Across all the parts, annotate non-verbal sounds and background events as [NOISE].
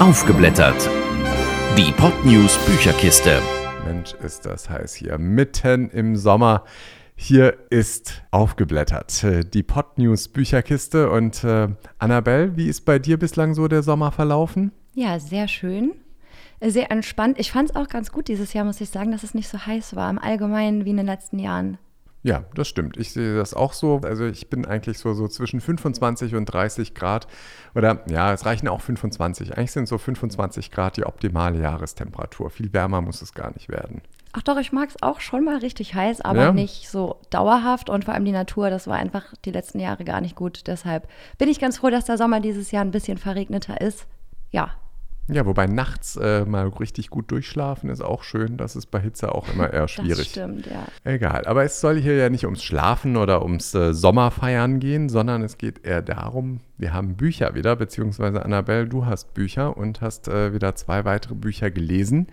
Aufgeblättert. Die Podnews Bücherkiste. Mensch, ist das heiß hier. Mitten im Sommer. Hier ist aufgeblättert. Die Podnews Bücherkiste. Und äh, Annabelle, wie ist bei dir bislang so der Sommer verlaufen? Ja, sehr schön. Sehr entspannt. Ich fand es auch ganz gut dieses Jahr, muss ich sagen, dass es nicht so heiß war, im Allgemeinen wie in den letzten Jahren. Ja, das stimmt. Ich sehe das auch so. Also ich bin eigentlich so, so zwischen 25 und 30 Grad. Oder ja, es reichen auch 25. Eigentlich sind so 25 Grad die optimale Jahrestemperatur. Viel wärmer muss es gar nicht werden. Ach doch, ich mag es auch schon mal richtig heiß, aber Ja? nicht so dauerhaft. Und vor allem die Natur, das war einfach die letzten Jahre gar nicht gut. Deshalb bin ich ganz froh, dass der Sommer dieses Jahr ein bisschen verregneter ist. Ja, Ja, wobei nachts äh, mal richtig gut durchschlafen ist auch schön. Das ist bei Hitze auch immer eher das schwierig. stimmt, ja. Egal, aber es soll hier ja nicht ums Schlafen oder ums äh, Sommerfeiern gehen, sondern es geht eher darum, wir haben Bücher wieder, beziehungsweise Annabelle, du hast Bücher und hast äh, wieder zwei weitere Bücher gelesen.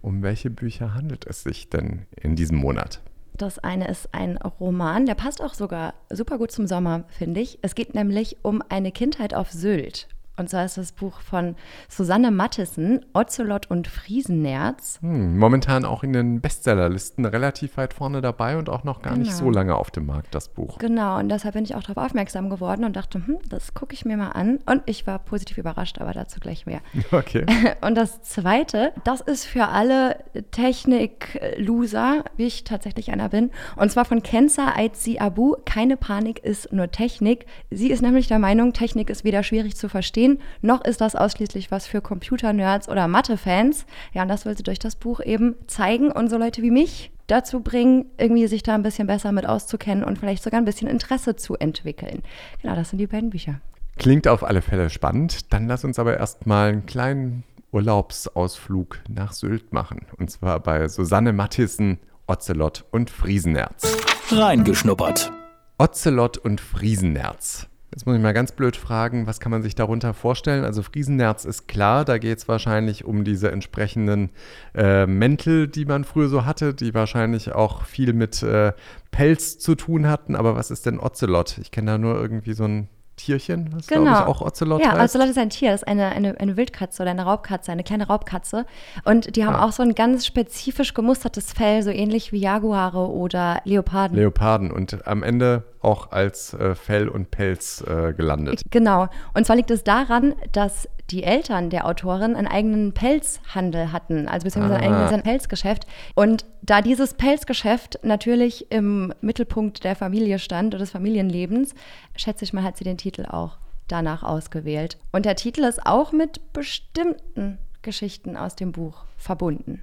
Um welche Bücher handelt es sich denn in diesem Monat? Das eine ist ein Roman, der passt auch sogar super gut zum Sommer, finde ich. Es geht nämlich um eine Kindheit auf Sylt. Und zwar ist das Buch von Susanne Mattissen, Ocelot und Friesenerz. Hm, momentan auch in den Bestsellerlisten relativ weit vorne dabei und auch noch gar nicht Genau. so lange auf dem Markt, das Buch. Genau, und deshalb bin ich auch darauf aufmerksam geworden und dachte, hm, das gucke ich mir mal an. Und ich war positiv überrascht, aber dazu gleich mehr. [LAUGHS] Okay. [LAUGHS] Und das zweite, das ist für alle Technik-Loser, wie ich tatsächlich einer bin. Und zwar von Kenza Aitzi Abu. Keine Panik ist nur Technik. Sie ist nämlich der Meinung, Technik ist weder schwierig zu verstehen, noch ist das ausschließlich was für Computer-Nerds oder Mathe-Fans. Ja, und das will sie durch das Buch eben zeigen und so Leute wie mich dazu bringen, irgendwie sich da ein bisschen besser mit auszukennen und vielleicht sogar ein bisschen Interesse zu entwickeln. Genau, das sind die beiden Bücher. Klingt auf alle Fälle spannend. Dann lass uns aber erstmal einen kleinen Urlaubsausflug nach Sylt machen. Und zwar bei Susanne Mattissen, Ocelot und Friesenerz. Reingeschnuppert. Ocelot und Friesenerz. Jetzt muss ich mal ganz blöd fragen, was kann man sich darunter vorstellen? Also Friesenerz ist klar, da geht es wahrscheinlich um diese entsprechenden äh, Mäntel, die man früher so hatte, die wahrscheinlich auch viel mit äh, Pelz zu tun hatten. Aber was ist denn Ocelot? Ich kenne da nur irgendwie so ein Tierchen, was glaube ich auch Ocelot Genau. Ja, heißt. Ocelot ist ein Tier, das ist eine, eine, eine Wildkatze oder eine Raubkatze, eine kleine Raubkatze. Und die haben Ah. auch so ein ganz spezifisch gemustertes Fell, so ähnlich wie Jaguare oder Leoparden. Leoparden und am Ende auch als äh, Fell und Pelz äh, gelandet. Genau. Und zwar liegt es daran, dass die Eltern der Autorin einen eigenen Pelzhandel hatten, also beziehungsweise ein Ah. eigenes Pelzgeschäft. Und da dieses Pelzgeschäft natürlich im Mittelpunkt der Familie stand oder des Familienlebens, schätze ich mal, hat sie den Titel auch danach ausgewählt. Und der Titel ist auch mit bestimmten Geschichten aus dem Buch verbunden.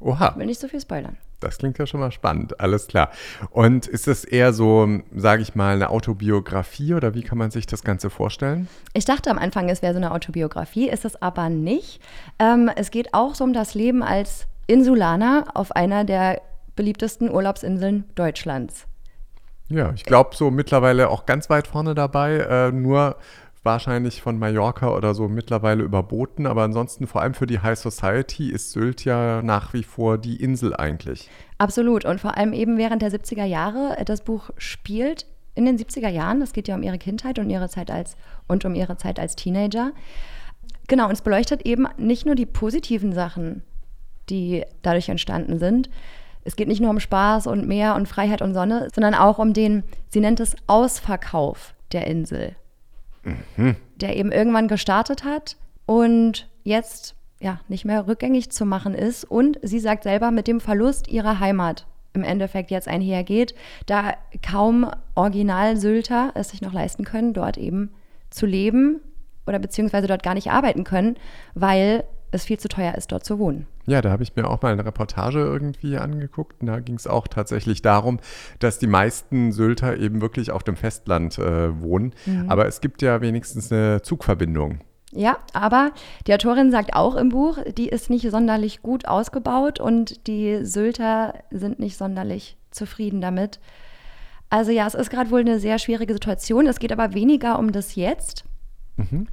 Oha. Will nicht so viel spoilern. Das klingt ja schon mal spannend, alles klar. Und ist es eher so, sage ich mal, eine Autobiografie oder wie kann man sich das Ganze vorstellen? Ich dachte am Anfang, es wäre so eine Autobiografie, ist es aber nicht. Ähm, es geht auch so um das Leben als Insulaner auf einer der beliebtesten Urlaubsinseln Deutschlands. Ja, ich glaube so mittlerweile auch ganz weit vorne dabei, äh, nur wahrscheinlich von Mallorca oder so mittlerweile überboten, aber ansonsten vor allem für die High Society ist Sylt ja nach wie vor die Insel eigentlich. Absolut. Und vor allem eben während der 70er Jahre. Das Buch spielt in den 70er Jahren. Es geht ja um ihre Kindheit und ihre Zeit als und um ihre Zeit als Teenager. Genau, und es beleuchtet eben nicht nur die positiven Sachen, die dadurch entstanden sind. Es geht nicht nur um Spaß und Meer und Freiheit und Sonne, sondern auch um den, sie nennt es Ausverkauf der Insel, der eben irgendwann gestartet hat und jetzt ja nicht mehr rückgängig zu machen ist. Und sie sagt selber, mit dem Verlust ihrer Heimat im Endeffekt jetzt einhergeht, da kaum Original-Sylter es sich noch leisten können, dort eben zu leben oder beziehungsweise dort gar nicht arbeiten können, weil es viel zu teuer ist, dort zu wohnen. Ja, da habe ich mir auch mal eine Reportage irgendwie angeguckt. Und da ging es auch tatsächlich darum, dass die meisten Sylter eben wirklich auf dem Festland äh, wohnen. Aber es gibt ja wenigstens eine Zugverbindung. Ja, aber die Autorin sagt auch im Buch, die ist nicht sonderlich gut ausgebaut und die Sylter sind nicht sonderlich zufrieden damit. Also ja, es ist gerade wohl eine sehr schwierige Situation. Es geht aber weniger um das Jetzt.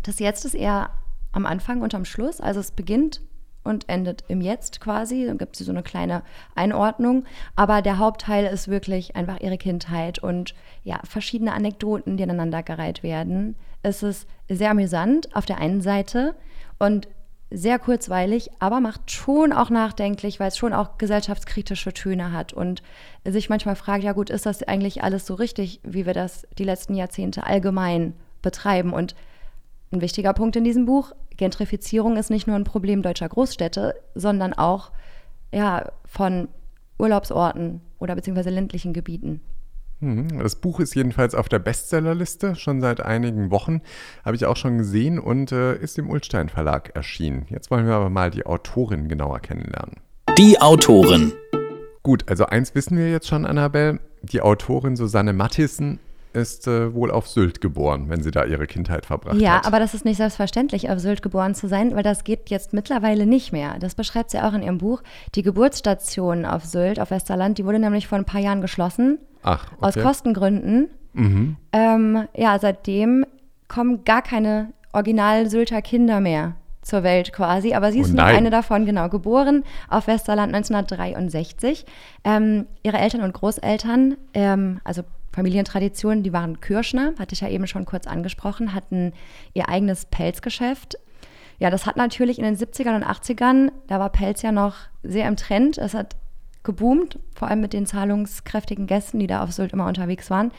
Das Jetzt ist eher am Anfang und am Schluss. Also es beginnt und endet im Jetzt quasi. Dann gibt es so eine kleine Einordnung. Aber der Hauptteil ist wirklich einfach ihre Kindheit und ja, verschiedene Anekdoten, die aneinandergereiht werden. Es ist sehr amüsant auf der einen Seite und sehr kurzweilig, aber macht schon auch nachdenklich, weil es schon auch gesellschaftskritische Töne hat und sich manchmal fragt, ja gut, ist das eigentlich alles so richtig, wie wir das die letzten Jahrzehnte allgemein betreiben? Und ein wichtiger Punkt in diesem Buch, Gentrifizierung ist nicht nur ein Problem deutscher Großstädte, sondern auch ja, von Urlaubsorten oder beziehungsweise ländlichen Gebieten. Hm, das Buch ist jedenfalls auf der Bestsellerliste, schon seit einigen Wochen. Habe ich auch schon gesehen und äh, ist im Ulstein Verlag erschienen. Jetzt wollen wir aber mal die Autorin genauer kennenlernen. Die Autorin. Gut, also eins wissen wir jetzt schon, Annabelle. Die Autorin Susanne Mathissen ist äh, wohl auf Sylt geboren, wenn sie da ihre Kindheit verbracht ja, hat. Ja, aber das ist nicht selbstverständlich, auf Sylt geboren zu sein, weil das geht jetzt mittlerweile nicht mehr. Das beschreibt sie auch in ihrem Buch. Die Geburtsstation auf Sylt, auf Westerland, die wurde nämlich vor ein paar Jahren geschlossen. Ach, okay. Aus Kostengründen. Mhm. Ähm, ja, seitdem kommen gar keine Original-Sylter Kinder mehr zur Welt quasi, aber sie Oh ist noch nein. eine davon, genau, geboren auf Westerland 1963. Ähm, ihre Eltern und Großeltern, ähm, also Familientraditionen, die waren Kirschner, hatte ich ja eben schon kurz angesprochen, hatten ihr eigenes Pelzgeschäft. Ja, das hat natürlich in den 70ern und 80ern, da war Pelz ja noch sehr im Trend. Es hat geboomt, vor allem mit den zahlungskräftigen Gästen, die da auf Sylt immer unterwegs waren.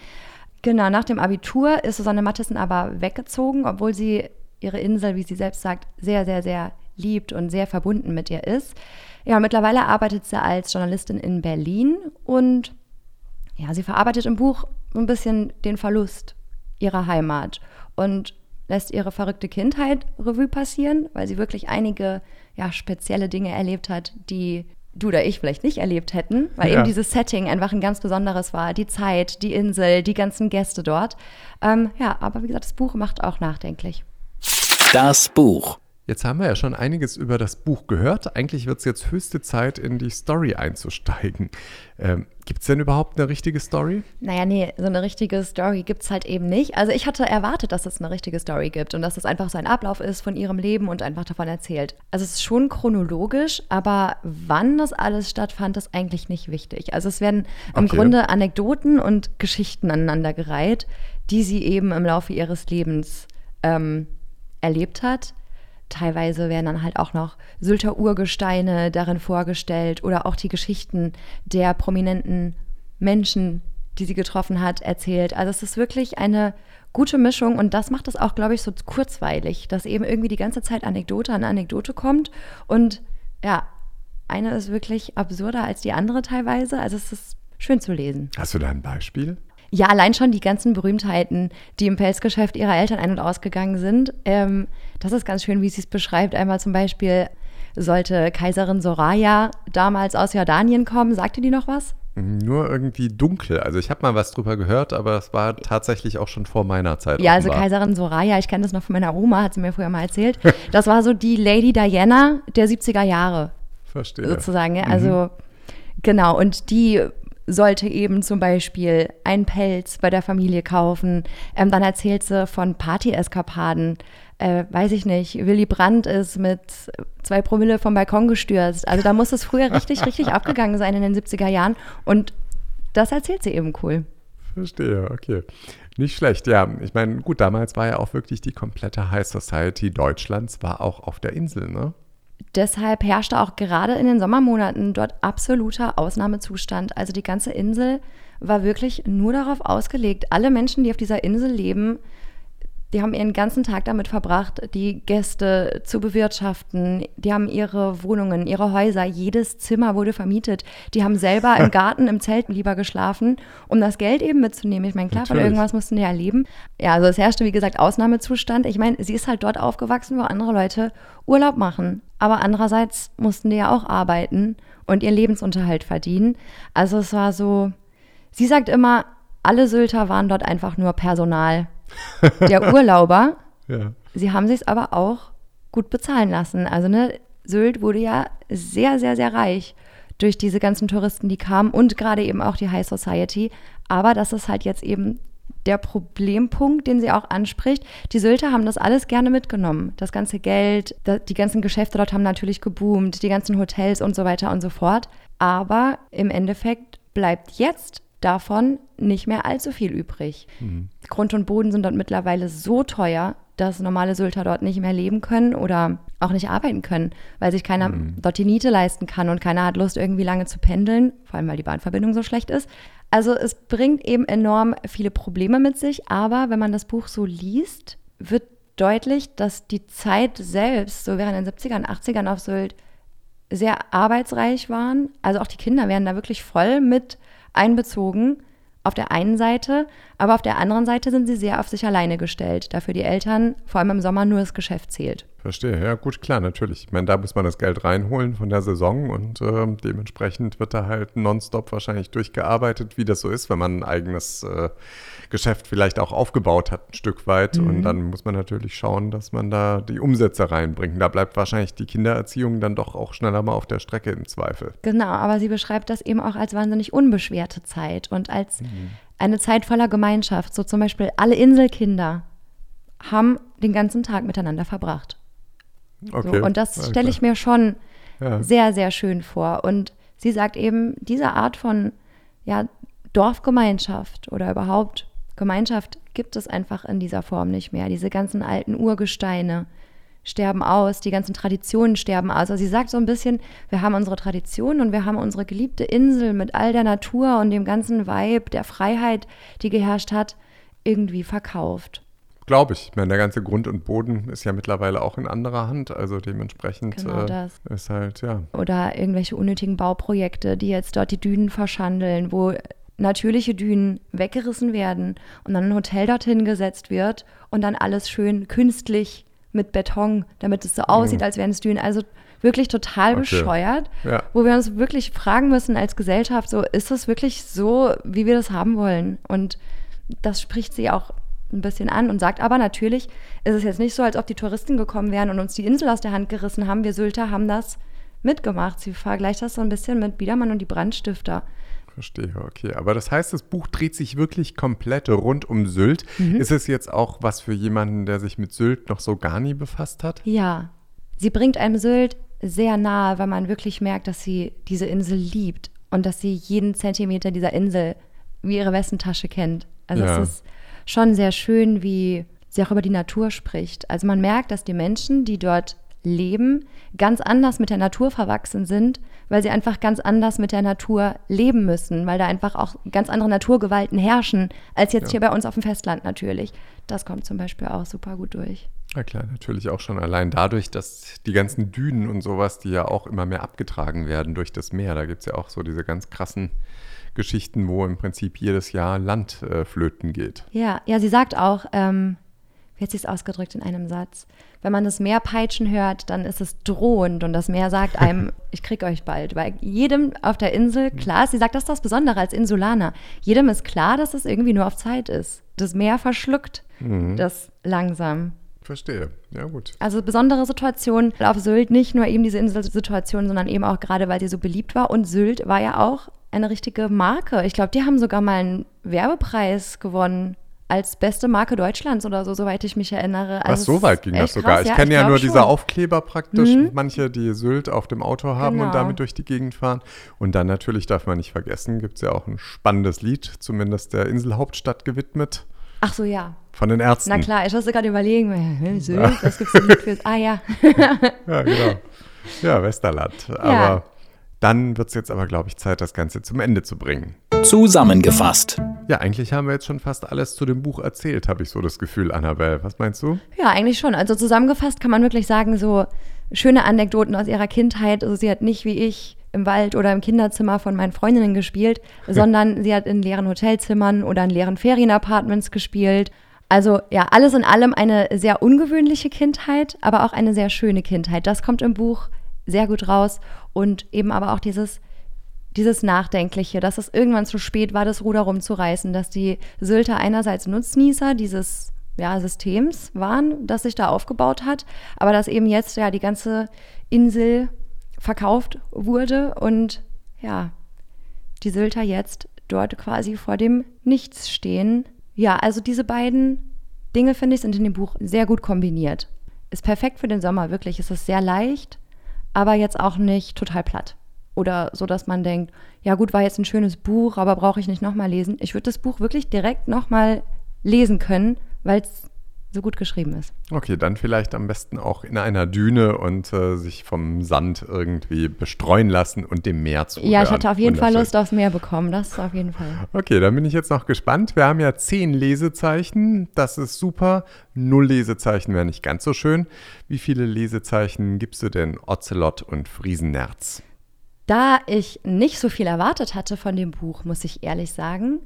Genau, nach dem Abitur ist Susanne Mathissen aber weggezogen, obwohl sie ihre Insel, wie sie selbst sagt, sehr, sehr, sehr liebt und sehr verbunden mit ihr ist. Ja, mittlerweile arbeitet sie als Journalistin in Berlin und ja, sie verarbeitet im Buch ein bisschen den Verlust ihrer Heimat und lässt ihre verrückte Kindheit Revue passieren, weil sie wirklich einige ja, spezielle Dinge erlebt hat, die du oder ich vielleicht nicht erlebt hätten, weil Ja. eben dieses Setting einfach ein ganz besonderes war. Die Zeit, die Insel, die ganzen Gäste dort. Ähm, ja, aber wie gesagt, das Buch macht auch nachdenklich. Das Buch. Jetzt haben wir ja schon einiges über das Buch gehört. Eigentlich wird es jetzt höchste Zeit, in die Story einzusteigen. Ähm, Gibt es denn überhaupt eine richtige Story? Naja, nee, so eine richtige Story gibt es halt eben nicht. Also ich hatte erwartet, dass es eine richtige Story gibt und dass es einfach so ein Ablauf ist von ihrem Leben und einfach davon erzählt. Also es ist schon chronologisch, aber wann das alles stattfand, ist eigentlich nicht wichtig. Also es werden im Okay. Grunde Anekdoten und Geschichten aneinandergereiht, die sie eben im Laufe ihres Lebens ähm, erlebt hat. Teilweise werden dann halt auch noch Sylter Urgesteine darin vorgestellt oder auch die Geschichten der prominenten Menschen, die sie getroffen hat, erzählt. Also es ist wirklich eine gute Mischung und das macht es auch, glaube ich, so kurzweilig, dass eben irgendwie die ganze Zeit Anekdote an Anekdote kommt und ja, eine ist wirklich absurder als die andere teilweise. Also es ist schön zu lesen. Hast du da ein Beispiel? Ja, allein schon die ganzen Berühmtheiten, die im Pelzgeschäft ihrer Eltern ein- und ausgegangen sind. Ähm, das ist ganz schön, wie sie es beschreibt. Einmal zum Beispiel sollte Kaiserin Soraya damals aus Jordanien kommen. Sagte die noch was? Nur irgendwie dunkel. Also ich habe mal was drüber gehört, aber es war tatsächlich auch schon vor meiner Zeit. Ja, also offenbar. Kaiserin Soraya, ich kenne das noch von meiner Oma, hat sie mir früher mal erzählt. [LAUGHS] Das war so die Lady Diana der 70er Jahre. Verstehe. sozusagen. Ja? Also genau, und die sollte eben zum Beispiel einen Pelz bei der Familie kaufen. Ähm, dann erzählt sie von Party-Eskapaden. Äh, weiß ich nicht, Willy Brandt ist mit zwei Promille vom Balkon gestürzt. Also da muss es früher richtig, richtig [LAUGHS] abgegangen sein in den 70er Jahren. Und das erzählt sie eben cool. Verstehe, okay. Nicht schlecht, ja. Ich meine, gut, damals war ja auch wirklich die komplette High Society Deutschlands, war auch auf der Insel, ne? Deshalb herrschte auch gerade in den Sommermonaten dort absoluter Ausnahmezustand. Also die ganze Insel war wirklich nur darauf ausgelegt. Alle Menschen, die auf dieser Insel leben, die haben ihren ganzen Tag damit verbracht, die Gäste zu bewirtschaften. Die haben ihre Wohnungen, ihre Häuser, jedes Zimmer wurde vermietet. Die haben selber im [LAUGHS] Garten, im Zelt lieber geschlafen, um das Geld eben mitzunehmen. Ich meine, klar, von Natürlich. irgendwas mussten die ja leben. Ja, also es herrschte, wie gesagt, Ausnahmezustand. Ich meine, sie ist halt dort aufgewachsen, wo andere Leute Urlaub machen. Aber andererseits mussten die ja auch arbeiten und ihren Lebensunterhalt verdienen. Also es war so, sie sagt immer, alle Sylter waren dort einfach nur Personal. Der [LAUGHS] Urlauber, Ja. sie haben sich es aber auch gut bezahlen lassen. Also ne, Sylt wurde ja sehr, sehr, sehr reich durch diese ganzen Touristen, die kamen und gerade eben auch die High Society. Aber das ist halt jetzt eben der Problempunkt, den sie auch anspricht. Die Sylter haben das alles gerne mitgenommen. Das ganze Geld, die ganzen Geschäfte dort haben natürlich geboomt, die ganzen Hotels und so weiter und so fort. Aber im Endeffekt bleibt jetzt davon nicht mehr allzu viel übrig. Mhm. Grund und Boden sind dort mittlerweile so teuer, dass normale Sylter dort nicht mehr leben können oder auch nicht arbeiten können, weil sich keiner mhm. dort die Miete leisten kann und keiner hat Lust, irgendwie lange zu pendeln, vor allem weil die Bahnverbindung so schlecht ist. Also es bringt eben enorm viele Probleme mit sich, aber wenn man das Buch so liest, wird deutlich, dass die Zeit selbst, so während den 70ern, 80ern auf Sylt, sehr arbeitsreich waren. Also auch die Kinder werden da wirklich voll mit einbezogen auf der einen Seite, aber auf der anderen Seite sind sie sehr auf sich alleine gestellt, dafür die Eltern vor allem im Sommer nur das Geschäft zählt. Verstehe, ja gut, klar, natürlich. Ich meine, da muss man das Geld reinholen von der Saison und äh, dementsprechend wird da halt nonstop wahrscheinlich durchgearbeitet, wie das so ist, wenn man ein eigenes äh, Geschäft vielleicht auch aufgebaut hat, ein Stück weit. Mhm. Und dann muss man natürlich schauen, dass man da die Umsätze reinbringt. Da bleibt wahrscheinlich die Kindererziehung dann doch auch schneller mal auf der Strecke im Zweifel. Genau, aber sie beschreibt das eben auch als wahnsinnig unbeschwerte Zeit und als mhm. eine Zeit voller Gemeinschaft. So zum Beispiel alle Inselkinder haben den ganzen Tag miteinander verbracht. Okay. So, und das stelle ich mir schon ja. sehr, sehr schön vor. Und sie sagt eben, diese Art von ja, Dorfgemeinschaft oder überhaupt Gemeinschaft gibt es einfach in dieser Form nicht mehr. Diese ganzen alten Urgesteine sterben aus, die ganzen Traditionen sterben aus. Also sie sagt so ein bisschen, wir haben unsere Tradition und wir haben unsere geliebte Insel mit all der Natur und dem ganzen Vibe der Freiheit, die geherrscht hat, irgendwie verkauft. Glaube ich. ich meine, der ganze Grund und Boden ist ja mittlerweile auch in anderer Hand. Also dementsprechend genau äh, ist halt, ja. Oder irgendwelche unnötigen Bauprojekte, die jetzt dort die Dünen verschandeln, wo natürliche Dünen weggerissen werden und dann ein Hotel dorthin gesetzt wird und dann alles schön künstlich mit Beton, damit es so aussieht, mhm. als wären es Dünen. Also wirklich total okay. bescheuert, ja. wo wir uns wirklich fragen müssen als Gesellschaft, so ist das wirklich so, wie wir das haben wollen? Und das spricht sie auch ein bisschen an und sagt aber natürlich, ist es jetzt nicht so, als ob die Touristen gekommen wären und uns die Insel aus der Hand gerissen haben. Wir Sylter haben das mitgemacht. Sie vergleicht das so ein bisschen mit Biedermann und die Brandstifter. Verstehe, okay. Aber das heißt, das Buch dreht sich wirklich komplett rund um Sylt. Mhm. Ist es jetzt auch was für jemanden, der sich mit Sylt noch so gar nie befasst hat? Ja. Sie bringt einem Sylt sehr nahe, weil man wirklich merkt, dass sie diese Insel liebt und dass sie jeden Zentimeter dieser Insel wie ihre Westentasche kennt. Also ja. es ist schon sehr schön, wie sie auch über die Natur spricht. Also man merkt, dass die Menschen, die dort leben, ganz anders mit der Natur verwachsen sind, weil sie einfach ganz anders mit der Natur leben müssen, weil da einfach auch ganz andere Naturgewalten herrschen, als jetzt ja. hier bei uns auf dem Festland natürlich. Das kommt zum Beispiel auch super gut durch. Ja klar, natürlich auch schon allein dadurch, dass die ganzen Dünen und sowas, die ja auch immer mehr abgetragen werden durch das Meer, da gibt es ja auch so diese ganz krassen Geschichten, wo im Prinzip jedes Jahr Land äh, flöten geht. Ja, ja, sie sagt auch, ähm, wie hat sie es ausgedrückt in einem Satz? Wenn man das Meer peitschen hört, dann ist es drohend und das Meer sagt einem, [LAUGHS] ich krieg euch bald. Weil jedem auf der Insel klar ist, sie sagt, das ist das Besondere als Insulaner. Jedem ist klar, dass es irgendwie nur auf Zeit ist. Das Meer verschluckt mhm. das langsam. Verstehe, ja gut. Also besondere Situation auf Sylt, nicht nur eben diese Inselsituation, sondern eben auch gerade, weil sie so beliebt war. Und Sylt war ja auch eine richtige Marke. Ich glaube, die haben sogar mal einen Werbepreis gewonnen als beste Marke Deutschlands oder so, soweit ich mich erinnere. Also Was, so weit ging das sogar? Krass, ich kenne ja, nur schon. diese Aufkleber praktisch, mhm. manche, die Sylt auf dem Auto haben genau. und damit durch die Gegend fahren. Und dann natürlich darf man nicht vergessen, gibt es ja auch ein spannendes Lied, zumindest der Inselhauptstadt gewidmet. Ach so, ja. Von den Ärzten. Na klar, ich musste gerade überlegen, Sylt, was gibt es denn für... Ah ja. [LAUGHS] ja, genau. Ja, Westerland. Aber ja. Dann wird es jetzt aber, glaube ich, Zeit, das Ganze zum Ende zu bringen. Zusammengefasst. Ja, eigentlich haben wir jetzt schon fast alles zu dem Buch erzählt, habe ich so das Gefühl, Annabelle. Was meinst du? Ja, eigentlich schon. Also zusammengefasst kann man wirklich sagen, so schöne Anekdoten aus ihrer Kindheit. Also sie hat nicht wie ich im Wald oder im Kinderzimmer von meinen Freundinnen gespielt, [LAUGHS] sondern sie hat in leeren Hotelzimmern oder in leeren Ferienapartments gespielt. Also ja, alles in allem eine sehr ungewöhnliche Kindheit, aber auch eine sehr schöne Kindheit. Das kommt im Buch sehr gut raus und eben aber auch dieses dieses Nachdenkliche, dass es irgendwann zu spät war, das Ruder rumzureißen, dass die Sylter einerseits Nutznießer dieses ja, Systems waren, das sich da aufgebaut hat, aber dass eben jetzt ja die ganze Insel verkauft wurde und ja, die Sylter jetzt dort quasi vor dem Nichts stehen, Ja, also diese beiden Dinge, finde ich, sind in dem Buch sehr gut kombiniert. Ist perfekt für den Sommer, wirklich. Es ist sehr leicht, aber jetzt auch nicht total platt. Oder so, dass man denkt, ja gut, war jetzt ein schönes Buch, aber brauche ich nicht nochmal lesen. Ich würde das Buch wirklich direkt nochmal lesen können, weil es so gut geschrieben ist. Okay, dann vielleicht am besten auch in einer Düne und äh, sich vom Sand irgendwie bestreuen lassen und dem Meer zu Ja, ich hatte auf jeden Fall Lust aufs Meer bekommen, das auf jeden Fall. Okay, dann bin ich jetzt noch gespannt. Wir haben ja zehn Lesezeichen, das ist super. Null Lesezeichen wäre nicht ganz so schön. Wie viele Lesezeichen gibst du denn Ocelot und Friesennerz? Da ich nicht so viel erwartet hatte von dem Buch, muss ich ehrlich sagen,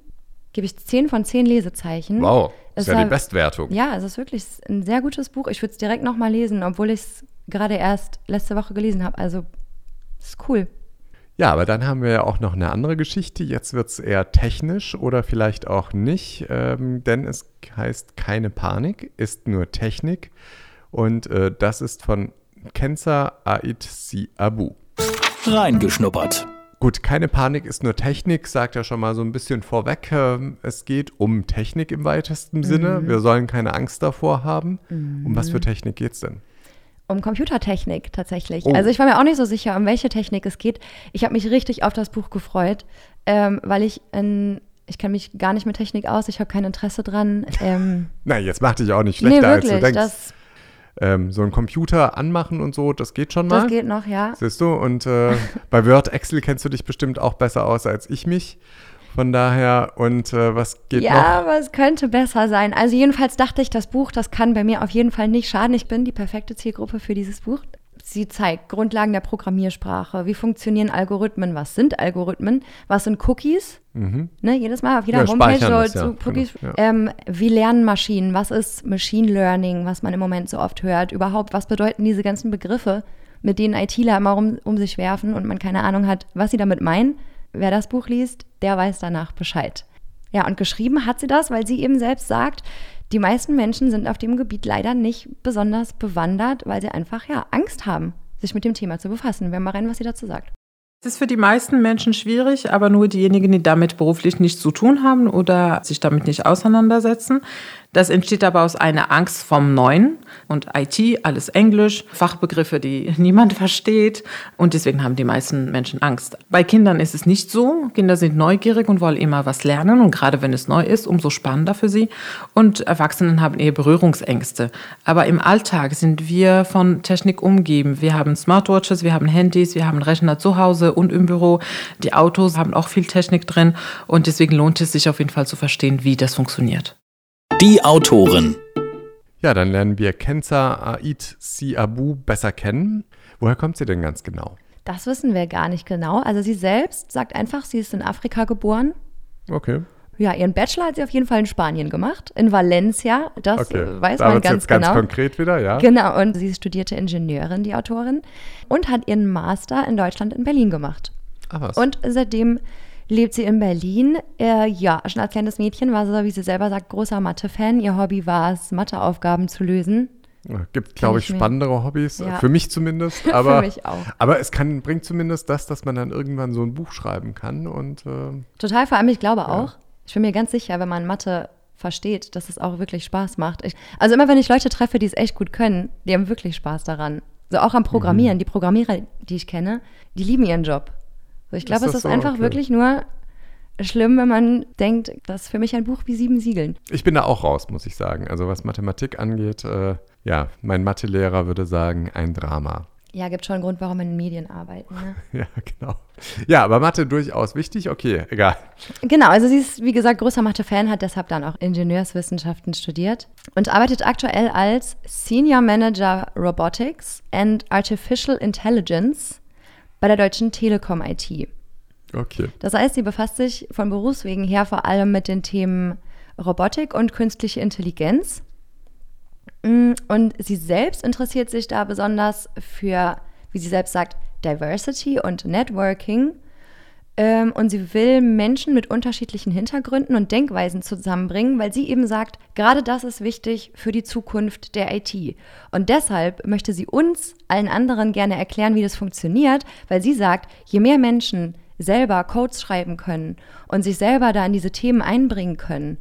gebe ich 10 von 10 Lesezeichen. Wow, das ist Es ja die war- Bestwertung. Ja, es ist wirklich ein sehr gutes Buch. Ich würde es direkt nochmal lesen, obwohl ich es gerade erst letzte Woche gelesen habe. Also, es ist cool. Ja, aber dann haben wir ja auch noch eine andere Geschichte. Jetzt wird es eher technisch oder vielleicht auch nicht, ähm, denn es heißt keine Panik, ist nur Technik. Und äh, das ist von Kenza Ait Si Abu. Reingeschnuppert. Gut, keine Panik ist nur Technik, sagt ja schon mal so ein bisschen vorweg. Ähm, es geht um Technik im weitesten Sinne. Wir sollen keine Angst davor haben. Um was für Technik geht es denn? Um Computertechnik tatsächlich. Oh. Also ich war mir auch nicht so sicher, um welche Technik es geht. Ich habe mich richtig auf das Buch gefreut, ähm, weil ich in, ich kenne mich gar nicht mit Technik aus, ich habe kein Interesse dran. Ähm, [LAUGHS] Na, jetzt mach dich auch nicht nee, schlechter, als du wirklich, denkst. das, ähm, so ein Computer anmachen und so, das geht schon mal. das geht noch, ja. Siehst du? Und äh, [LAUGHS] bei Word, Excel kennst du dich bestimmt auch besser aus als ich mich. Von daher, und äh, was geht ja, noch? aber es könnte besser sein. Also jedenfalls dachte ich, das Buch, das kann bei mir auf jeden Fall nicht schaden. Ich bin die perfekte Zielgruppe für dieses Buch. Sie zeigt Grundlagen der Programmiersprache. Wie funktionieren Algorithmen? Was sind Algorithmen? Was sind Cookies? Ne, jedes Mal auf jeder Mhm. Ja, Homepage speichern das, so, ja, Cookies. genau, ja. ähm, wie lernen Maschinen? Was ist Machine Learning, was man im Moment so oft hört? Überhaupt, was bedeuten diese ganzen Begriffe, mit denen ITler immer um, um sich werfen und man keine Ahnung hat, was sie damit meinen? Wer das Buch liest, der weiß danach Bescheid. Ja, und geschrieben hat sie das, weil sie eben selbst sagt, die meisten Menschen sind auf dem Gebiet leider nicht besonders bewandert, weil sie einfach ja Angst haben, sich mit dem Thema zu befassen. Wir mal rein, was sie dazu sagt. Es ist für die meisten Menschen schwierig, aber nur diejenigen, die damit beruflich nichts zu tun haben oder sich damit nicht auseinandersetzen. Das entsteht aber aus einer Angst vom Neuen und IT, alles Englisch, Fachbegriffe, die [LAUGHS] niemand versteht und deswegen haben die meisten Menschen Angst. Bei Kindern ist es nicht so. Kinder sind neugierig und wollen immer was lernen und gerade wenn es neu ist, umso spannender für sie. Und Erwachsenen haben eher Berührungsängste. Aber im Alltag sind wir von Technik umgeben. Wir haben Smartwatches, wir haben Handys, wir haben Rechner zu Hause und im Büro. Die Autos haben auch viel Technik drin und deswegen lohnt es sich auf jeden Fall zu verstehen, wie das funktioniert. Die Autorin. Ja, dann lernen wir Kenza Ait Si Abu besser kennen. Woher kommt sie denn ganz genau? Das wissen wir gar nicht genau. Also sie selbst sagt einfach, sie ist in Afrika geboren. Okay. Ja, ihren Bachelor hat sie auf jeden Fall in Spanien gemacht, in Valencia. Das Okay. weiß da man ganz jetzt ganz genau. konkret wieder, ja? Genau, und sie studierte Ingenieurin, die Autorin, und hat ihren Master in Deutschland in Berlin gemacht. Ah, was? Und seitdem lebt sie in Berlin. Äh, ja, schon als kleines Mädchen war sie, wie sie selber sagt, großer Mathe-Fan. Ihr Hobby war es, Matheaufgaben zu lösen. Gibt, glaube ich, ich mir- spannendere Hobbys, Ja. für mich zumindest. [LAUGHS] Aber, mich auch. aber es kann, bringt zumindest das, dass man dann irgendwann so ein Buch schreiben kann. Und äh, Total, vor allem, ich glaube auch, ich bin mir ganz sicher, wenn man Mathe versteht, dass es auch wirklich Spaß macht. Ich, also immer, wenn ich Leute treffe, die es echt gut können, die haben wirklich Spaß daran. So auch am Mhm. Programmieren. Die Programmierer, die ich kenne, die lieben ihren Job. So, ich glaube, es ist so? einfach Okay. wirklich nur schlimm, wenn man denkt, das ist für mich ein Buch wie sieben Siegeln. ich bin da auch raus, muss ich sagen. Also was Mathematik angeht, äh, ja, mein Mathelehrer würde sagen, ein Drama. Ja, gibt schon einen Grund, warum wir in Medien arbeiten. Ne? [LAUGHS] Ja, genau. Ja, aber Mathe durchaus wichtig. Okay, egal. Genau, also sie ist, wie gesagt, großer Mathe-Fan, hat deshalb dann auch Ingenieurswissenschaften studiert und arbeitet aktuell als Senior Manager Robotics and Artificial Intelligence bei der Deutschen Telekom IT. Okay. Das heißt, sie befasst sich von Berufswegen her vor allem mit den Themen Robotik und künstliche Intelligenz. Mm, Und sie selbst interessiert sich da besonders für, wie sie selbst sagt, Diversity und Networking. Ähm, Und sie will Menschen mit unterschiedlichen Hintergründen und Denkweisen zusammenbringen, weil sie eben sagt, gerade das ist wichtig für die Zukunft der IT. Und deshalb möchte sie uns, allen anderen, gerne erklären, wie das funktioniert, weil sie sagt, je mehr Menschen selber Codes schreiben können und sich selber da in diese Themen einbringen können,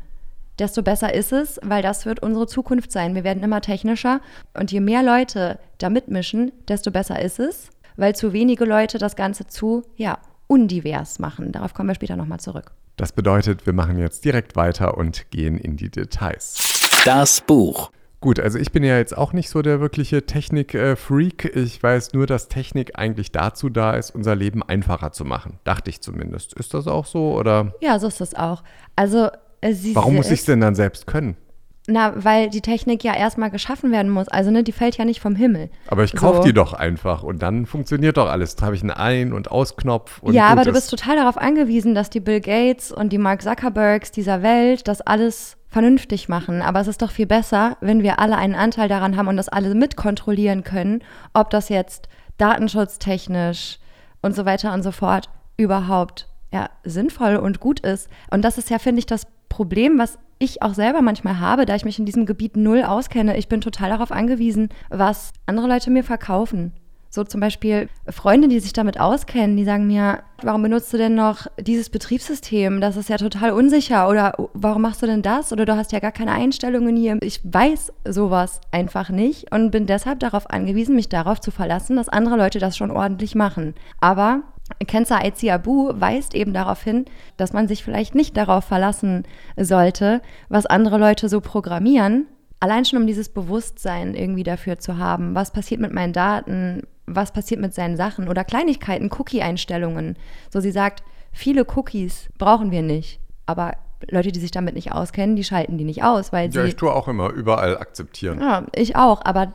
desto besser ist es, weil das wird unsere Zukunft sein. Wir werden immer technischer und je mehr Leute da mitmischen, desto besser ist es, weil zu wenige Leute das Ganze zu, ja, undivers machen. Darauf kommen wir später nochmal zurück. Das bedeutet, wir machen jetzt direkt weiter und gehen in die Details. Das Buch. Gut, also ich bin ja jetzt auch nicht so der wirkliche Technik-Freak. Ich weiß nur, dass Technik eigentlich dazu da ist, unser Leben einfacher zu machen. Dachte ich zumindest. Ist das auch so oder? Ja, so ist es auch. Also äh, sie Warum muss ich es denn dann selbst können? Na, weil die Technik ja erstmal geschaffen werden muss. Also, ne, die fällt ja nicht vom Himmel. Aber ich kaufe So. die doch einfach und dann funktioniert doch alles. Da habe ich einen Ein- und Ausknopf. Und ja, aber du ist. bist total darauf angewiesen, dass die Bill Gates und die Mark Zuckerbergs dieser Welt das alles vernünftig machen. Aber es ist doch viel besser, wenn wir alle einen Anteil daran haben und das alle mitkontrollieren können, ob das jetzt datenschutztechnisch und so weiter und so fort überhaupt ja, sinnvoll und gut ist. Und das ist ja, finde ich, das Problem, was ich auch selber manchmal habe, da ich mich in diesem Gebiet null auskenne. Ich bin total darauf angewiesen, was andere Leute mir verkaufen. So zum Beispiel Freunde, die sich damit auskennen, die sagen mir, warum benutzt du denn noch dieses Betriebssystem? Das ist ja total unsicher. Oder warum machst du denn das? Oder du hast ja gar keine Einstellungen hier. Ich weiß sowas einfach nicht und bin deshalb darauf angewiesen, mich darauf zu verlassen, dass andere Leute das schon ordentlich machen. Aber Kenza Aizi Abu weist eben darauf hin, dass man sich vielleicht nicht darauf verlassen sollte, was andere Leute so programmieren. Allein schon um dieses Bewusstsein irgendwie dafür zu haben, was passiert mit meinen Daten, was passiert mit seinen Sachen oder Kleinigkeiten, Cookie-Einstellungen. So sie sagt, viele Cookies brauchen wir nicht, aber Leute, die sich damit nicht auskennen, die schalten die nicht aus, weil Ja, sie ich tue auch immer überall akzeptieren. ja, ich auch, aber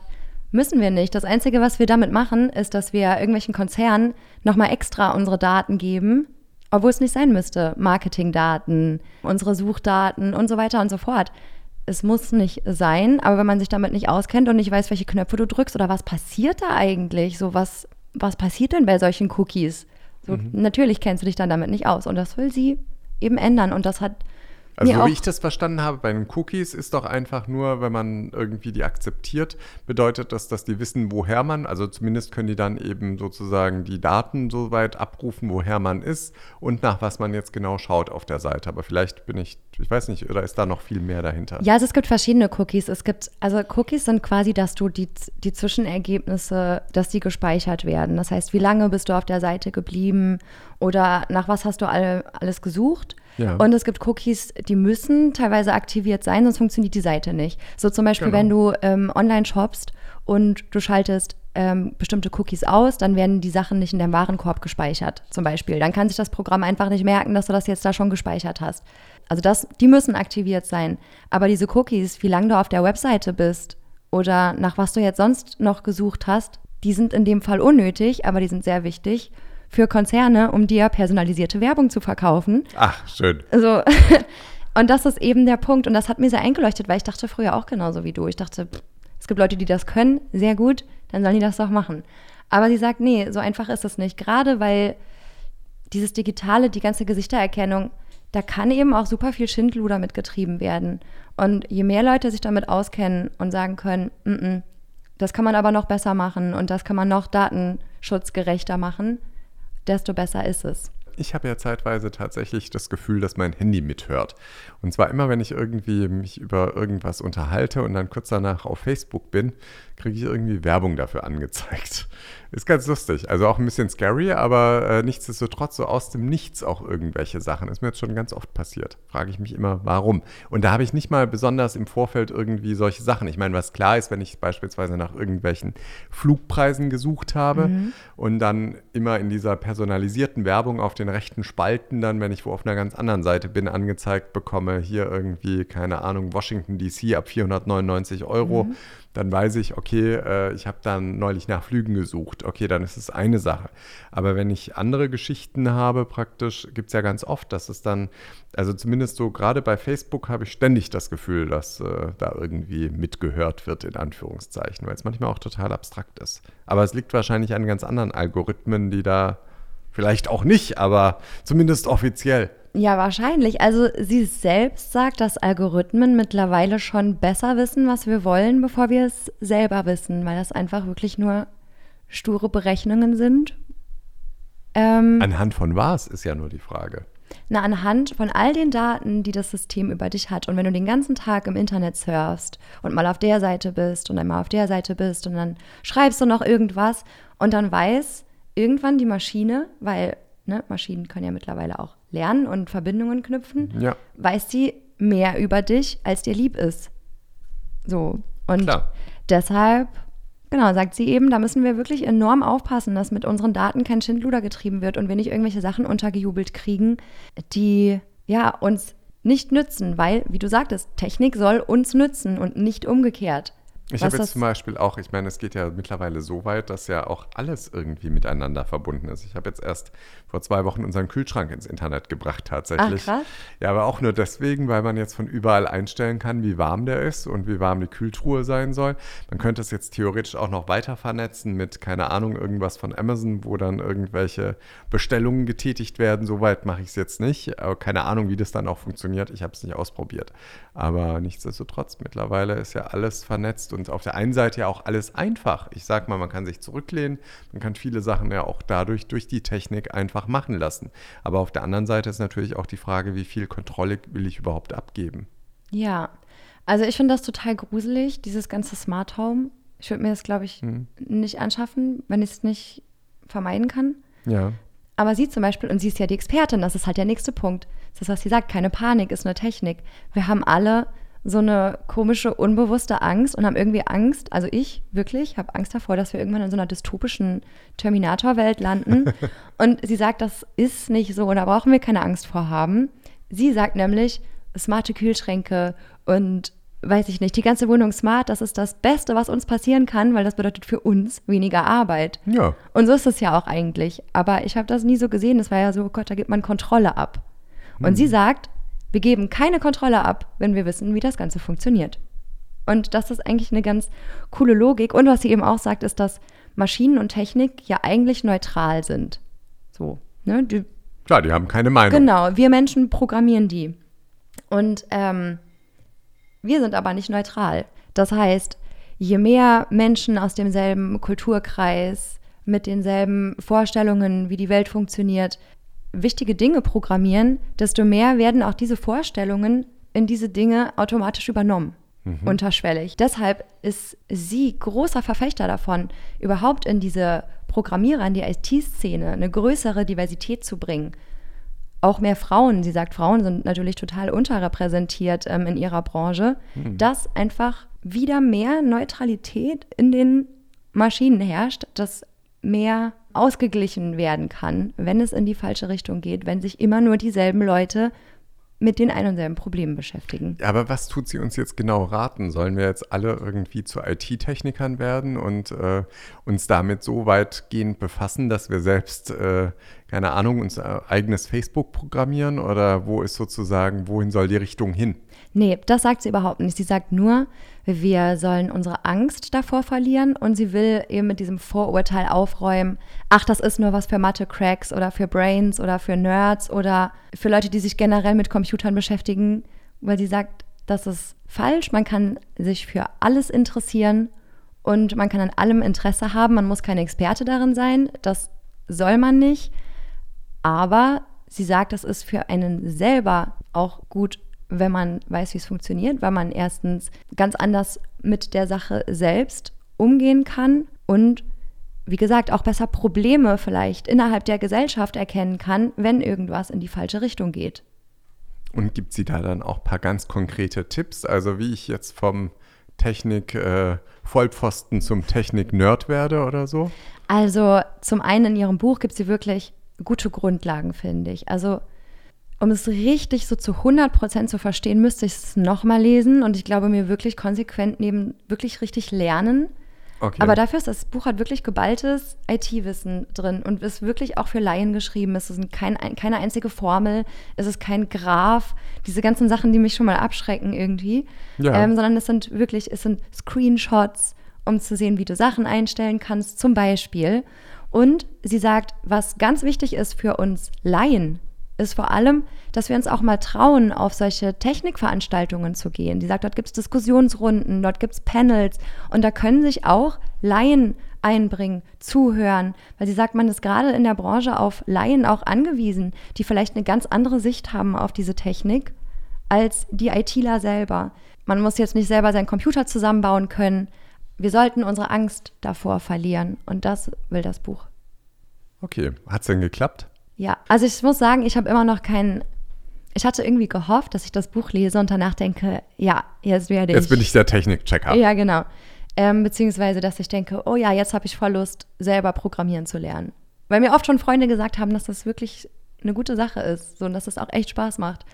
müssen wir nicht. Das Einzige, was wir damit machen, ist, dass wir irgendwelchen Konzernen nochmal extra unsere Daten geben, obwohl es nicht sein müsste. Marketingdaten, unsere Suchdaten und so weiter und so fort. Es muss nicht sein, aber wenn man sich damit nicht auskennt und nicht weiß, welche Knöpfe du drückst oder was passiert da eigentlich, so was, was passiert denn bei solchen Cookies? So, Natürlich kennst du dich dann damit nicht aus und das will sie eben ändern und das hat Also auch wie ich das verstanden habe, bei den Cookies ist doch einfach nur, wenn man irgendwie die akzeptiert, bedeutet das, dass die wissen, woher man, also zumindest können die dann eben sozusagen die Daten so weit abrufen, woher man ist und nach was man jetzt genau schaut auf der Seite. Aber vielleicht bin ich, ich weiß nicht, oder ist da noch viel mehr dahinter? Ja, also es gibt verschiedene Cookies. Es gibt, also Cookies sind quasi, dass du die, die Zwischenergebnisse, dass die gespeichert werden. Das heißt, wie lange bist du auf der Seite geblieben oder nach was hast du alle, alles gesucht? Ja. Und es gibt Cookies, die müssen teilweise aktiviert sein, sonst funktioniert die Seite nicht. So zum Beispiel, Genau. wenn du ähm, online shoppst und du schaltest ähm, bestimmte Cookies aus, dann werden die Sachen nicht in deinem Warenkorb gespeichert, zum Beispiel. Dann kann sich das Programm einfach nicht merken, dass du das jetzt da schon gespeichert hast. Also das, die müssen aktiviert sein. Aber diese Cookies, wie lange du auf der Webseite bist oder nach was du jetzt sonst noch gesucht hast, die sind in dem Fall unnötig, aber die sind sehr wichtig für Konzerne, um dir personalisierte Werbung zu verkaufen. Ach, schön. Also, [LAUGHS] und das ist eben der Punkt. Und das hat mir sehr eingeleuchtet, weil ich dachte früher auch genauso wie du. Ich dachte, pff, es gibt Leute, die das können, sehr gut, dann sollen die das doch machen. Aber sie sagt, nee, so einfach ist es nicht. Gerade weil dieses Digitale, die ganze Gesichtererkennung, da kann eben auch super viel Schindluder mitgetrieben werden. Und je mehr Leute sich damit auskennen und sagen können, "Mm, mm, das kann man aber noch besser machen und das kann man noch datenschutzgerechter machen, desto besser ist es. Ich habe ja zeitweise tatsächlich das Gefühl, dass mein Handy mithört. Und zwar immer, wenn ich irgendwie mich über irgendwas unterhalte und dann kurz danach auf Facebook bin, kriege ich irgendwie Werbung dafür angezeigt. Ist ganz lustig. Also auch ein bisschen scary, aber äh, nichtsdestotrotz so aus dem Nichts auch irgendwelche Sachen. Ist mir jetzt schon ganz oft passiert. Frage ich mich immer, warum? Und da habe ich nicht mal besonders im Vorfeld irgendwie solche Sachen. Ich meine, was klar ist, wenn ich beispielsweise nach irgendwelchen Flugpreisen gesucht habe und dann immer in dieser personalisierten Werbung auf den rechten Spalten dann, wenn ich wo auf einer ganz anderen Seite bin, angezeigt bekomme, hier irgendwie, keine Ahnung, Washington DC ab 499 Euro, dann weiß ich, okay, äh, ich habe dann neulich nach Flügen gesucht. Okay, dann ist es eine Sache. Aber wenn ich andere Geschichten habe, praktisch, gibt es ja ganz oft, dass es dann, also zumindest so gerade bei Facebook habe ich ständig das Gefühl, dass äh, da irgendwie mitgehört wird, in Anführungszeichen, weil es manchmal auch total abstrakt ist. Aber es liegt wahrscheinlich an ganz anderen Algorithmen, die da vielleicht auch nicht, aber zumindest offiziell. Ja, wahrscheinlich. Also sie selbst sagt, dass Algorithmen mittlerweile schon besser wissen, was wir wollen, bevor wir es selber wissen, weil das einfach wirklich nur sture Berechnungen sind. Ähm, Anhand von was ist ja nur die Frage. Na, anhand von all den Daten, die das System über dich hat. Und wenn du den ganzen Tag im Internet surfst und mal auf der Seite bist und einmal auf der Seite bist und dann schreibst du noch irgendwas und dann weiß irgendwann die Maschine, weil ne, Maschinen können ja mittlerweile auch lernen und Verbindungen knüpfen, Ja. weiß sie mehr über dich, als dir lieb ist. So. Und Klar. deshalb, genau, sagt sie eben, da müssen wir wirklich enorm aufpassen, dass mit unseren Daten kein Schindluder getrieben wird und wir nicht irgendwelche Sachen untergejubelt kriegen, die ja uns nicht nützen, weil, wie du sagtest, Technik soll uns nützen und nicht umgekehrt. Ich habe jetzt zum Beispiel auch, ich meine, es geht ja mittlerweile so weit, dass ja auch alles irgendwie miteinander verbunden ist. Ich habe jetzt erst vor zwei Wochen unseren Kühlschrank ins Internet gebracht tatsächlich. Ach, krass. Ja, aber auch nur deswegen, weil man jetzt von überall einstellen kann, wie warm der ist und wie warm die Kühltruhe sein soll. Man könnte es jetzt theoretisch auch noch weiter vernetzen mit, keine Ahnung, irgendwas von Amazon, wo dann irgendwelche Bestellungen getätigt werden. Soweit mache ich es jetzt nicht. Aber keine Ahnung, wie das dann auch funktioniert. Ich habe es nicht ausprobiert. Aber nichtsdestotrotz, mittlerweile ist ja alles vernetzt und auf der einen Seite ja auch alles einfach. Ich sag mal, man kann sich zurücklehnen, man kann viele Sachen ja auch dadurch durch die Technik einfach machen lassen. Aber auf der anderen Seite ist natürlich auch die Frage, wie viel Kontrolle will ich überhaupt abgeben? Ja, also ich finde das total gruselig, dieses ganze Smart Home. Ich würde mir das, glaube ich, nicht anschaffen, wenn ich es nicht vermeiden kann. Ja. Aber sie zum Beispiel, und sie ist ja die Expertin, das ist halt der nächste Punkt. Das ist, was sie sagt, keine Panik, ist eine Technik. Wir haben alle so eine komische, unbewusste Angst und haben irgendwie Angst, also ich wirklich, habe Angst davor, dass wir irgendwann in so einer dystopischen Terminator-Welt landen. [LAUGHS] und sie sagt, das ist nicht so, da brauchen wir keine Angst vor haben. Sie sagt nämlich, smarte Kühlschränke und weiß ich nicht, die ganze Wohnung smart, das ist das Beste, was uns passieren kann, weil das bedeutet für uns weniger Arbeit. Ja. Und so ist es ja auch eigentlich. Aber ich habe das nie so gesehen. Das war ja so, oh Gott, da gibt man Kontrolle ab. Und sie sagt, wir geben keine Kontrolle ab, wenn wir wissen, wie das Ganze funktioniert. Und das ist eigentlich eine ganz coole Logik. Und was sie eben auch sagt, ist, dass Maschinen und Technik ja eigentlich neutral sind. So, ne? Die, Klar, die haben keine Meinung. Genau, wir Menschen programmieren die. Und ähm, wir sind aber nicht neutral. Das heißt, je mehr Menschen aus demselben Kulturkreis, mit denselben Vorstellungen, wie die Welt funktioniert, wichtige Dinge programmieren, desto mehr werden auch diese Vorstellungen in diese Dinge automatisch übernommen. Unterschwellig. Deshalb ist sie großer Verfechter davon, überhaupt in diese Programmierer, in die IT-Szene eine größere Diversität zu bringen auch mehr Frauen, sie sagt, Frauen sind natürlich total unterrepräsentiert ähm, in ihrer Branche, dass einfach wieder mehr Neutralität in den Maschinen herrscht, dass mehr ausgeglichen werden kann, wenn es in die falsche Richtung geht, wenn sich immer nur dieselben Leute mit den ein und selben Problemen beschäftigen. Aber was tut sie uns jetzt genau raten? Sollen wir jetzt alle irgendwie zu IT-Technikern werden und äh, uns damit so weitgehend befassen, dass wir selbst, äh, keine Ahnung, unser eigenes Facebook programmieren? Oder wo ist sozusagen, wohin soll die Richtung hin? Nee, das sagt sie überhaupt nicht. Sie sagt nur, wir sollen unsere Angst davor verlieren und sie will eben mit diesem Vorurteil aufräumen, ach, das ist nur was für Mathe-Cracks oder für Brains oder für Nerds oder für Leute, die sich generell mit Computern beschäftigen, weil sie sagt, das ist falsch, man kann sich für alles interessieren und man kann an allem Interesse haben, man muss kein Experte darin sein, das soll man nicht, aber sie sagt, das ist für einen selber auch gut, wenn man weiß, wie es funktioniert, weil man erstens ganz anders mit der Sache selbst umgehen kann und wie gesagt, auch besser Probleme vielleicht innerhalb der Gesellschaft erkennen kann, wenn irgendwas in die falsche Richtung geht. Und gibt sie da dann auch ein paar ganz konkrete Tipps? Also wie ich jetzt vom Technik-Vollpfosten zum Technik-Nerd werde oder so? Also zum einen in ihrem Buch gibt sie wirklich gute Grundlagen, finde ich. Also um es richtig so zu 100 Prozent zu verstehen, müsste ich es nochmal lesen und ich glaube mir wirklich konsequent neben wirklich richtig lernen. Okay. Aber dafür ist das Buch hat wirklich geballtes IT-Wissen drin und ist wirklich auch für Laien geschrieben. Es ist kein, keine einzige Formel, es ist kein Graph, diese ganzen Sachen, die mich schon mal abschrecken irgendwie, Ja. ähm, sondern es sind wirklich, es sind Screenshots, um zu sehen, wie du Sachen einstellen kannst, zum Beispiel. Und sie sagt, was ganz wichtig ist für uns Laien, ist vor allem, dass wir uns auch mal trauen, auf solche Technikveranstaltungen zu gehen. Die sagt, dort gibt es Diskussionsrunden, dort gibt es Panels und da können sich auch Laien einbringen, zuhören, weil sie sagt, man ist gerade in der Branche auf Laien auch angewiesen, die vielleicht eine ganz andere Sicht haben auf diese Technik als die ITler selber. Man muss jetzt nicht selber seinen Computer zusammenbauen können. Wir sollten unsere Angst davor verlieren und das will das Buch. Okay, hat es denn geklappt? Ja, also ich muss sagen, ich habe immer noch keinen. Ich hatte irgendwie gehofft, dass ich das Buch lese und danach denke, ja, jetzt werde ich. Jetzt bin ich der Technik-Checker. Ja, genau. Ähm, beziehungsweise, dass ich denke, oh ja, jetzt habe ich voll Lust, selber programmieren zu lernen. Weil mir oft schon Freunde gesagt haben, dass das wirklich eine gute Sache ist so, und dass das auch echt Spaß macht.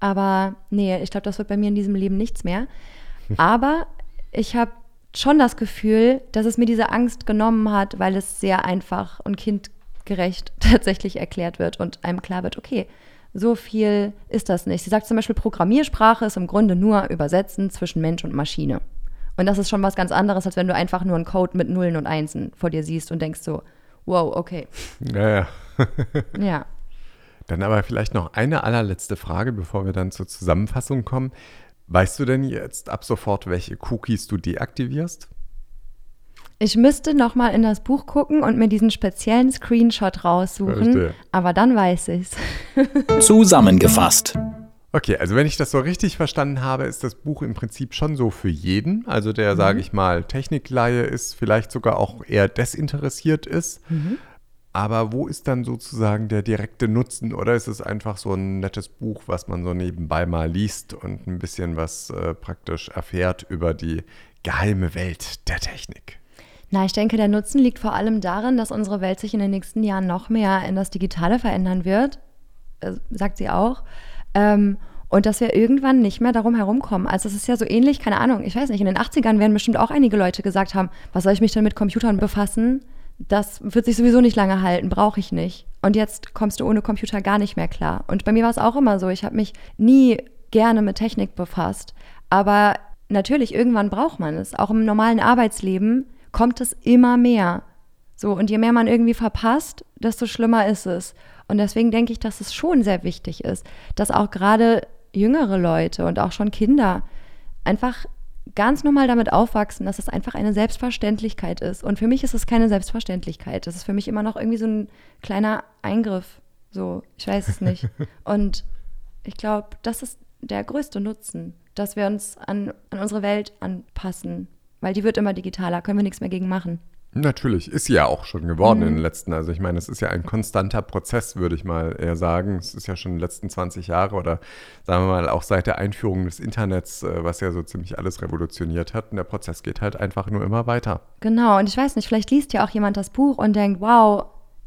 Aber nee, ich glaube, das wird bei mir in diesem Leben nichts mehr. [LAUGHS] Aber ich habe schon das Gefühl, dass es mir diese Angst genommen hat, weil es sehr einfach und kindgerecht [LAUGHS] tatsächlich erklärt wird und einem klar wird, okay, so viel ist das nicht. Sie sagt zum Beispiel, Programmiersprache ist im Grunde nur Übersetzen zwischen Mensch und Maschine. Und das ist schon was ganz anderes, als wenn du einfach nur einen Code mit Nullen und Einsen vor dir siehst und denkst so, wow, okay. Ja, ja. [LAUGHS] Ja. Dann aber vielleicht noch eine allerletzte Frage, bevor wir dann zur Zusammenfassung kommen. Weißt du denn jetzt ab sofort, welche Cookies du deaktivierst? Ich müsste noch mal in das Buch gucken und mir diesen speziellen Screenshot raussuchen, Verstehe. aber dann weiß ich's. [LAUGHS] Zusammengefasst. Okay, also wenn ich das so richtig verstanden habe, ist das Buch im Prinzip schon so für jeden. Also der, sage ich mal, Technikleihe ist, vielleicht sogar auch eher desinteressiert ist. Aber wo ist dann sozusagen der direkte Nutzen? Oder ist es einfach so ein nettes Buch, was man so nebenbei mal liest und ein bisschen was äh, praktisch erfährt über die geheime Welt der Technik? Na, ich denke, der Nutzen liegt vor allem darin, dass unsere Welt sich in den nächsten Jahren noch mehr in das Digitale verändern wird, äh, sagt sie auch. Ähm, und dass wir irgendwann nicht mehr darum herumkommen. Also es ist ja so ähnlich, keine Ahnung, ich weiß nicht, in den 80ern werden bestimmt auch einige Leute gesagt haben, was soll ich mich denn mit Computern befassen? Das wird sich sowieso nicht lange halten, brauche ich nicht. Und jetzt kommst du ohne Computer gar nicht mehr klar. Und bei mir war es auch immer so, ich habe mich nie gerne mit Technik befasst. Aber natürlich, irgendwann braucht man es. Auch im normalen Arbeitsleben kommt es immer mehr. So, und je mehr man irgendwie verpasst, desto schlimmer ist es. Und deswegen denke ich, dass es schon sehr wichtig ist, dass auch gerade jüngere Leute und auch schon Kinder einfach ganz normal damit aufwachsen, dass es einfach eine Selbstverständlichkeit ist. Und für mich ist es keine Selbstverständlichkeit. Das ist für mich immer noch irgendwie so ein kleiner Eingriff. So, ich weiß es nicht. [LAUGHS] Und ich glaube, das ist der größte Nutzen, dass wir uns an, an unsere Welt anpassen. Weil die wird immer digitaler, können wir nichts mehr gegen machen. Natürlich, ist sie ja auch schon geworden in den letzten. Also ich meine, es ist ja ein konstanter Prozess, würde ich mal eher sagen. Es ist ja schon in den letzten 20 Jahre oder sagen wir mal auch seit der Einführung des Internets, äh, was ja so ziemlich alles revolutioniert hat. Und der Prozess geht halt einfach nur immer weiter. Genau, und ich weiß nicht, vielleicht liest ja auch jemand das Buch und denkt, wow,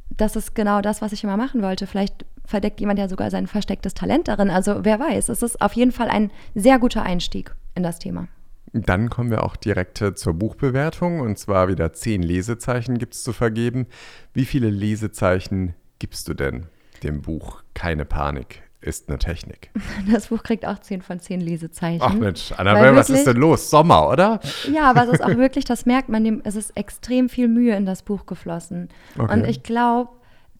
das ist genau das, was ich immer machen wollte. Vielleicht verdeckt jemand ja sogar sein verstecktes Talent darin. Also wer weiß, es ist auf jeden Fall ein sehr guter Einstieg in das Thema. Dann kommen wir auch direkt äh, zur Buchbewertung und zwar wieder zehn Lesezeichen gibt es zu vergeben. Wie viele Lesezeichen gibst du denn dem Buch Keine Panik ist eine Technik? [LAUGHS] Das Buch kriegt auch 10 von 10 Lesezeichen. Ach Mensch, Annabelle, was ist denn los? Sommer, oder? Ja, aber es ist auch [LAUGHS] wirklich, das merkt man, dem- es ist extrem viel Mühe in das Buch geflossen. Okay. Und ich glaube,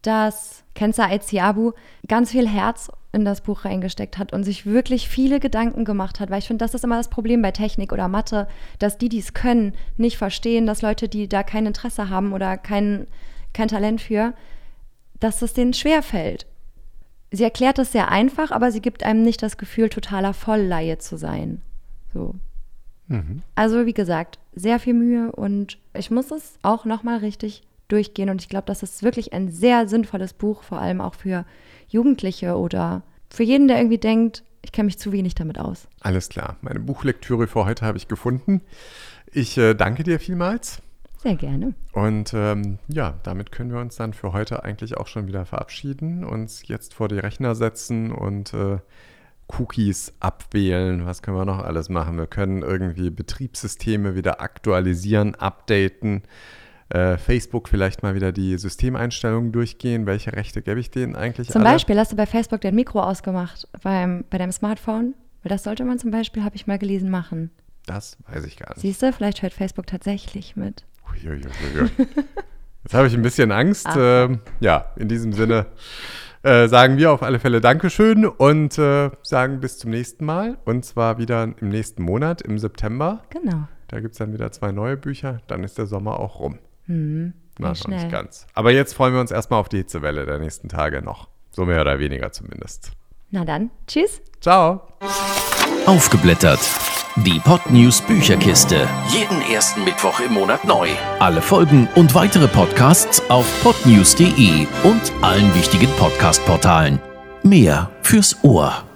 dass Kenza Aiziabu ganz viel Herz in das Buch reingesteckt hat und sich wirklich viele Gedanken gemacht hat, weil ich finde, das ist immer das Problem bei Technik oder Mathe, dass die, die es können, nicht verstehen, dass Leute, die da kein Interesse haben oder kein, kein Talent für, dass es denen schwerfällt. Sie erklärt es sehr einfach, aber sie gibt einem nicht das Gefühl, totaler Vollleihe zu sein. So. Also wie gesagt, sehr viel Mühe und ich muss es auch nochmal richtig durchgehen und ich glaube, das ist wirklich ein sehr sinnvolles Buch, vor allem auch für Jugendliche oder für jeden, der irgendwie denkt, ich kenne mich zu wenig damit aus. Alles klar. Meine Buchlektüre für heute habe ich gefunden. Ich äh, danke dir vielmals. Sehr gerne. Und ähm, ja, damit können wir uns dann für heute eigentlich auch schon wieder verabschieden, uns jetzt vor die Rechner setzen und äh, Cookies abwählen. Was können wir noch alles machen? Wir können irgendwie Betriebssysteme wieder aktualisieren, updaten. Äh, Facebook vielleicht mal wieder die Systemeinstellungen durchgehen. Welche Rechte gebe ich denen eigentlich Zum alle? Beispiel hast du bei Facebook dein Mikro ausgemacht beim, bei deinem Smartphone. Weil das sollte man zum Beispiel, habe ich mal gelesen, machen. Das weiß ich gar nicht. Siehst du, vielleicht hört Facebook tatsächlich mit. Uiuiuiui. Jetzt habe ich ein bisschen Angst. Ach. Ähm, ja, in diesem Sinne äh, sagen wir auf alle Fälle Dankeschön und äh, sagen bis zum nächsten Mal. Und zwar wieder im nächsten Monat, im September. Genau. Da gibt es dann wieder zwei neue Bücher. Dann ist der Sommer auch rum. Hm, Na, noch nicht ganz. Aber jetzt freuen wir uns erstmal auf die Hitzewelle der nächsten Tage noch. So mehr oder weniger zumindest. Na dann, tschüss. Ciao. Aufgeblättert. Die Podnews Bücherkiste. Jeden ersten Mittwoch im Monat neu. Alle Folgen und weitere Podcasts auf podnews.de und allen wichtigen Podcast-Portalen. Mehr fürs Ohr.